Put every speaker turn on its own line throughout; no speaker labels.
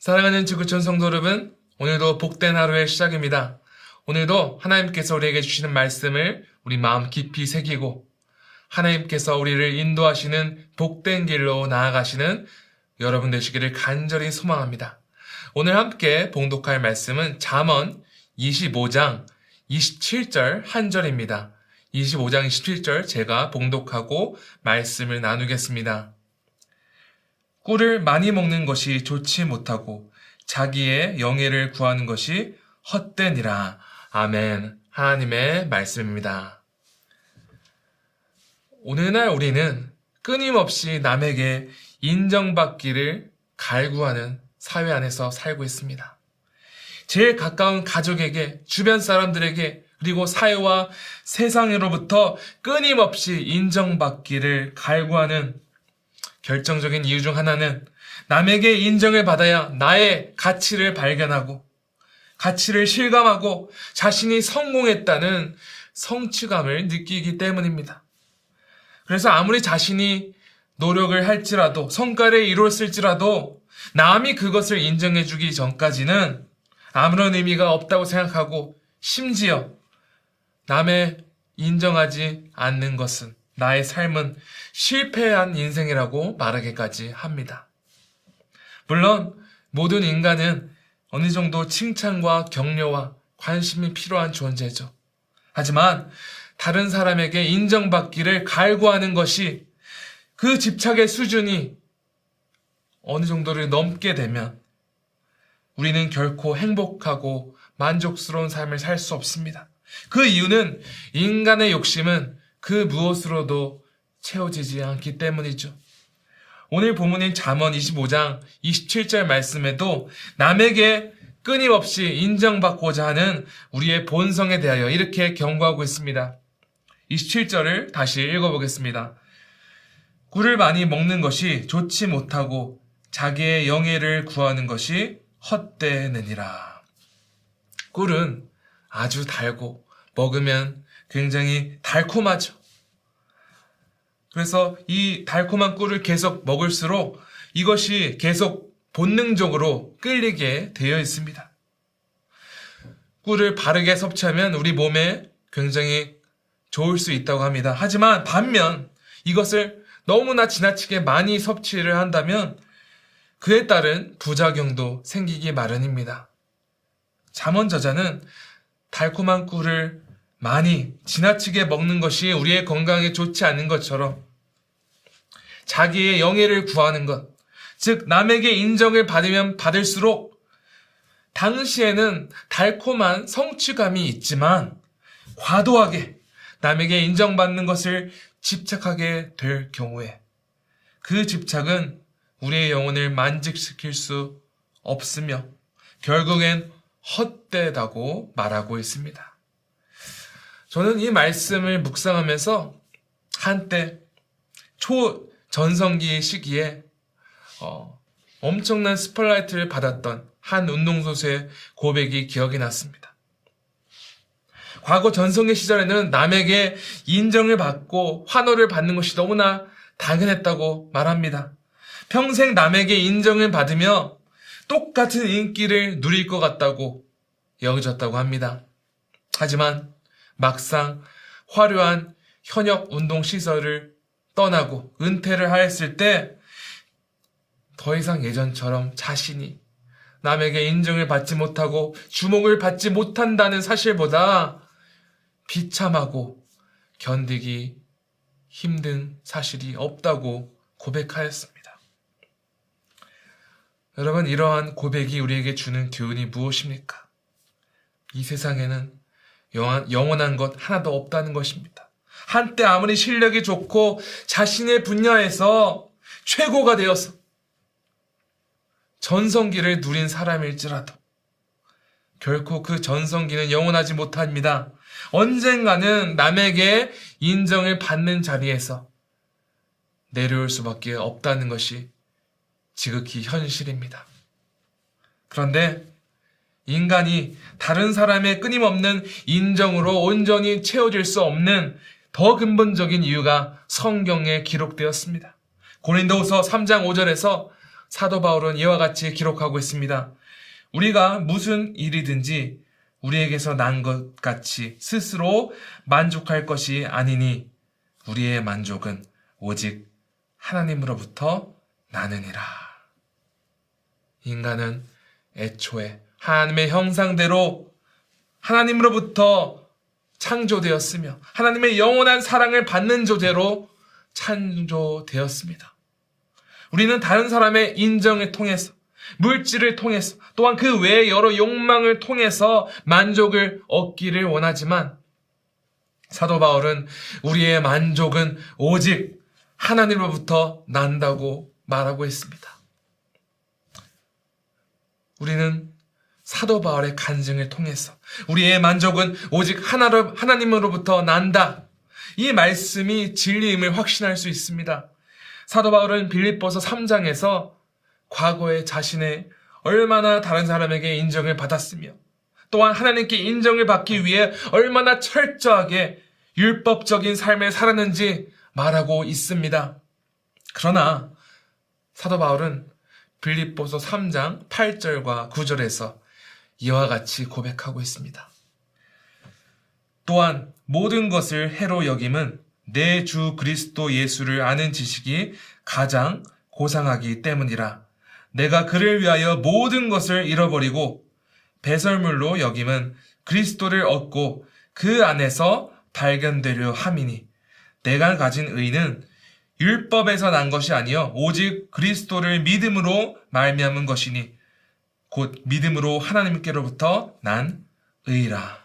사랑하는 지구촌 성도 여러분, 오늘도 복된 하루의 시작입니다. 오늘도 하나님께서 우리에게 주시는 말씀을 우리 마음 깊이 새기고 하나님께서 우리를 인도하시는 복된 길로 나아가시는 여러분 되시기를 간절히 소망합니다. 오늘 함께 봉독할 말씀은 잠언 25장 27절 한 절입니다. 25장 27절 제가 봉독하고 말씀을 나누겠습니다. 꿀을 많이 먹는 것이 좋지 못하고 자기의 영예를 구하는 것이 헛되니라. 아멘. 하나님의 말씀입니다. 오늘날 우리는 끊임없이 남에게 인정받기를 갈구하는 사회 안에서 살고 있습니다. 제일 가까운 가족에게, 주변 사람들에게, 그리고 사회와 세상으로부터 끊임없이 인정받기를 갈구하는 결정적인 이유 중 하나는 남에게 인정을 받아야 나의 가치를 발견하고 가치를 실감하고 자신이 성공했다는 성취감을 느끼기 때문입니다. 그래서 아무리 자신이 노력을 할지라도 성과를 이루었을지라도 남이 그것을 인정해주기 전까지는 아무런 의미가 없다고 생각하고 심지어 남의 인정하지 않는 것은 나의 삶은 실패한 인생이라고 말하기까지 합니다. 물론 모든 인간은 어느 정도 칭찬과 격려와 관심이 필요한 존재죠. 하지만 다른 사람에게 인정받기를 갈구하는 것이 그 집착의 수준이 어느 정도를 넘게 되면 우리는 결코 행복하고 만족스러운 삶을 살 수 없습니다. 그 이유는 인간의 욕심은 그 무엇으로도 채워지지 않기 때문이죠. 오늘 본문인 잠언 25장 27절 말씀에도 남에게 끊임없이 인정받고자 하는 우리의 본성에 대하여 이렇게 경고하고 있습니다. 27절을 다시 읽어보겠습니다. 꿀을 많이 먹는 것이 좋지 못하고 자기의 영예를 구하는 것이 헛되느니라. 꿀은 아주 달고 먹으면 굉장히 달콤하죠. 그래서 이 달콤한 꿀을 계속 먹을수록 이것이 계속 본능적으로 끌리게 되어 있습니다. 꿀을 바르게 섭취하면 우리 몸에 굉장히 좋을 수 있다고 합니다. 하지만 반면 이것을 너무나 지나치게 많이 섭취를 한다면 그에 따른 부작용도 생기기 마련입니다. 잠언 저자는 달콤한 꿀을 많이 지나치게 먹는 것이 우리의 건강에 좋지 않은 것처럼 자기의 영예를 구하는 것, 즉 남에게 인정을 받으면 받을수록 당시에는 달콤한 성취감이 있지만 과도하게 남에게 인정받는 것을 집착하게 될 경우에 그 집착은 우리의 영혼을 만족시킬 수 없으며 결국엔 헛되다고 말하고 있습니다. 저는 이 말씀을 묵상하면서 한때 초 전성기 시기에 어, 엄청난 스포트라이트를 받았던 한 운동선수의 고백이 기억이 났습니다. 과거 전성기 시절에는 남에게 인정을 받고 환호를 받는 것이 너무나 당연했다고 말합니다. 평생 남에게 인정을 받으며 똑같은 인기를 누릴 것 같다고 여겨졌다고 합니다. 하지만 막상 화려한 현역 운동 시설을 떠나고 은퇴를 하였을 때 더 이상 예전처럼 자신이 남에게 인정을 받지 못하고 주목을 받지 못한다는 사실보다 비참하고 견디기 힘든 사실이 없다고 고백하였습니다. 여러분, 이러한 고백이 우리에게 주는 교훈이 무엇입니까? 이 세상에는 영원한 것 하나도 없다는 것입니다. 한때 아무리 실력이 좋고 자신의 분야에서 최고가 되어서 전성기를 누린 사람일지라도 결코 그 전성기는 영원하지 못합니다. 언젠가는 남에게 인정을 받는 자리에서 내려올 수밖에 없다는 것이 지극히 현실입니다. 그런데 인간이 다른 사람의 끊임없는 인정으로 온전히 채워질 수 없는 더 근본적인 이유가 성경에 기록되었습니다. 고린도후서 3장 5절에서 사도 바울은 이와 같이 기록하고 있습니다. 우리가 무슨 일이든지 우리에게서 난 것 같이 스스로 만족할 것이 아니니 우리의 만족은 오직 하나님으로부터 나느니라. 인간은 애초에 하나님의 형상대로 하나님으로부터 창조되었으며 하나님의 영원한 사랑을 받는 조제로 창조되었습니다. 우리는 다른 사람의 인정을 통해서 물질을 통해서 또한 그 외의 여러 욕망을 통해서 만족을 얻기를 원하지만 사도 바울은 우리의 만족은 오직 하나님으로부터 난다고 말하고 있습니다. 우리는 사도 바울의 간증을 통해서 우리의 만족은 오직 하나로, 하나님으로부터 난다. 이 말씀이 진리임을 확신할 수 있습니다. 사도 바울은 빌립보서 3장에서 과거에 자신의 얼마나 다른 사람에게 인정을 받았으며 또한 하나님께 인정을 받기 위해 얼마나 철저하게 율법적인 삶을 살았는지 말하고 있습니다. 그러나 사도 바울은 빌립보서 3장 8절과 9절에서 이와 같이 고백하고 있습니다. 또한 모든 것을 해로 여김은 내 주 그리스도 예수를 아는 지식이 가장 고상하기 때문이라. 내가 그를 위하여 모든 것을 잃어버리고 배설물로 여김은 그리스도를 얻고 그 안에서 발견되려 함이니 내가 가진 의는 율법에서 난 것이 아니요 오직 그리스도를 믿음으로 말미암은 것이니 곧 믿음으로 하나님께로부터 난 의라.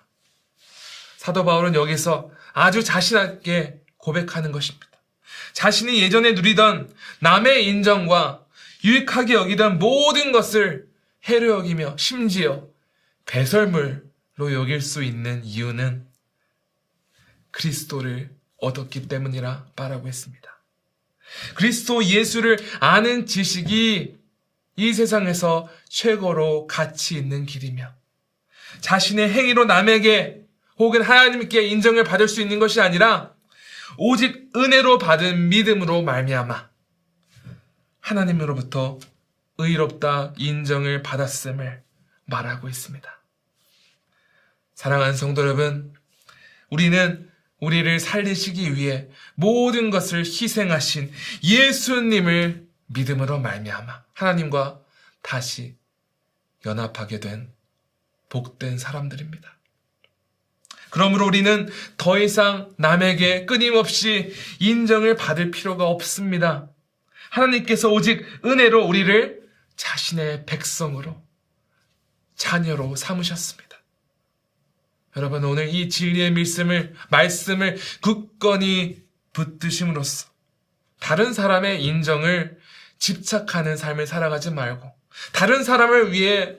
사도 바울은 여기서 아주 자신있게 고백하는 것입니다. 자신이 예전에 누리던 남의 인정과 유익하게 여기던 모든 것을 해로 여기며 심지어 배설물로 여길 수 있는 이유는 그리스도를 얻었기 때문이라 말하고 있습니다. 그리스도 예수를 아는 지식이 이 세상에서 최고로 가치 있는 길이며 자신의 행위로 남에게 혹은 하나님께 인정을 받을 수 있는 것이 아니라 오직 은혜로 받은 믿음으로 말미암아 하나님으로부터 의롭다 인정을 받았음을 말하고 있습니다. 사랑하는 성도 여러분, 우리는 우리를 살리시기 위해 모든 것을 희생하신 예수님을 믿음으로 말미암아 하나님과 다시 연합하게 된 복된 사람들입니다. 그러므로 우리는 더 이상 남에게 끊임없이 인정을 받을 필요가 없습니다. 하나님께서 오직 은혜로 우리를 자신의 백성으로 자녀로 삼으셨습니다. 여러분 오늘 이 진리의 말씀을 말씀을 굳건히 붙드심으로써 다른 사람의 인정을 집착하는 삶을 살아가지 말고 다른 사람을 위해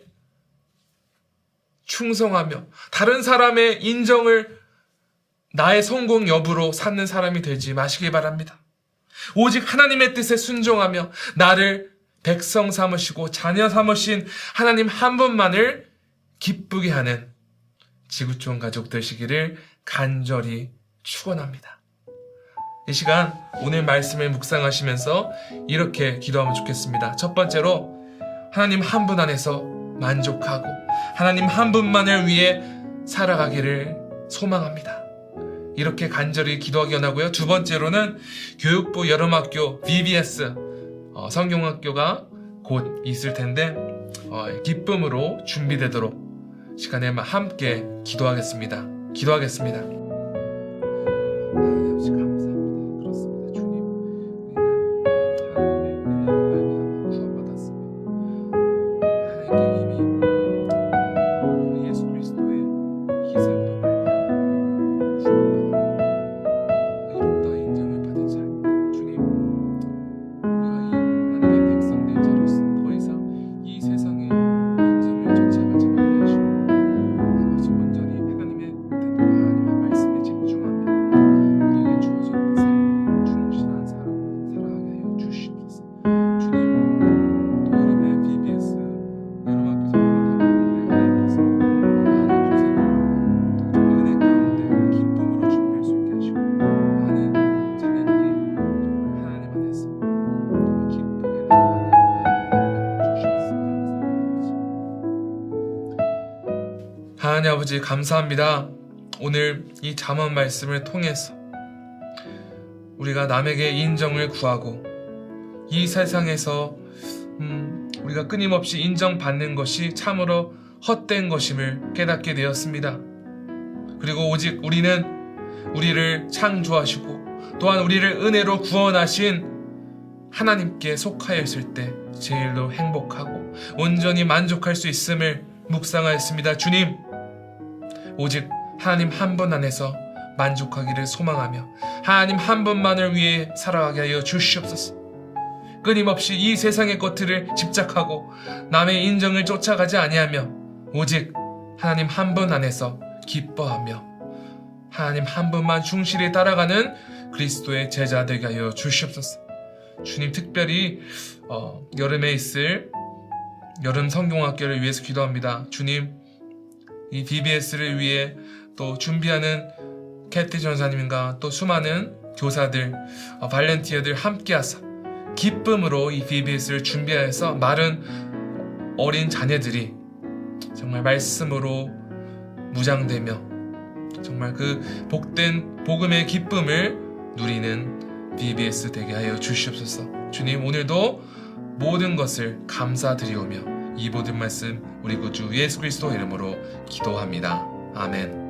충성하며 다른 사람의 인정을 나의 성공 여부로 삼는 사람이 되지 마시기 바랍니다. 오직 하나님의 뜻에 순종하며 나를 백성 삼으시고 자녀 삼으신 하나님 한 분만을 기쁘게 하는 지구촌 가족 되시기를 간절히 축원합니다. 이 시간 오늘 말씀을 묵상하시면서 이렇게 기도하면 좋겠습니다. 첫 번째로 하나님 한 분 안에서 만족하고 하나님 한 분만을 위해 살아가기를 소망합니다. 이렇게 간절히 기도하기 원하고요. 두 번째로는 교육부 여름학교 VBS 어, 성경학교가 곧 있을 텐데 어, 기쁨으로 준비되도록 시간에 함께 기도하겠습니다. 기도하겠습니다. 아버지 감사합니다. 오늘 이 잠언 말씀을 통해서 우리가 남에게 인정을 구하고 이 세상에서 음, 우리가 끊임없이 인정받는 것이 참으로 헛된 것임을 깨닫게 되었습니다. 그리고 오직 우리는 우리를 창조하시고 또한 우리를 은혜로 구원하신 하나님께 속하였을 때 제일로 행복하고 온전히 만족할 수 있음을 묵상하였습니다. 주님, 오직 하나님 한 분 안에서 만족하기를 소망하며 하나님 한 분만을 위해 살아가게 하여 주시옵소서. 끊임없이 이 세상의 것들을 집착하고 남의 인정을 쫓아가지 아니하며 오직 하나님 한 분 안에서 기뻐하며 하나님 한 분만 충실히 따라가는 그리스도의 제자 되게 하여 주시옵소서. 주님 특별히 어, 여름에 있을 여름 성경학교를 위해서 기도합니다. 주님 이 DBS를 위해 또 준비하는 캐티 전사님과 또 수많은 교사들, 어, 발렌티어들 함께하사 기쁨으로 이 DBS를 준비해서 마른 어린 자녀들이 정말 말씀으로 무장되며 정말 그 복된 복음의 기쁨을 누리는 DBS 되게 하여 주시옵소서. 주님 오늘도 모든 것을 감사드리오며 이 모든 말씀 우리 구주 예수 그리스도 이름으로 기도합니다. 아멘.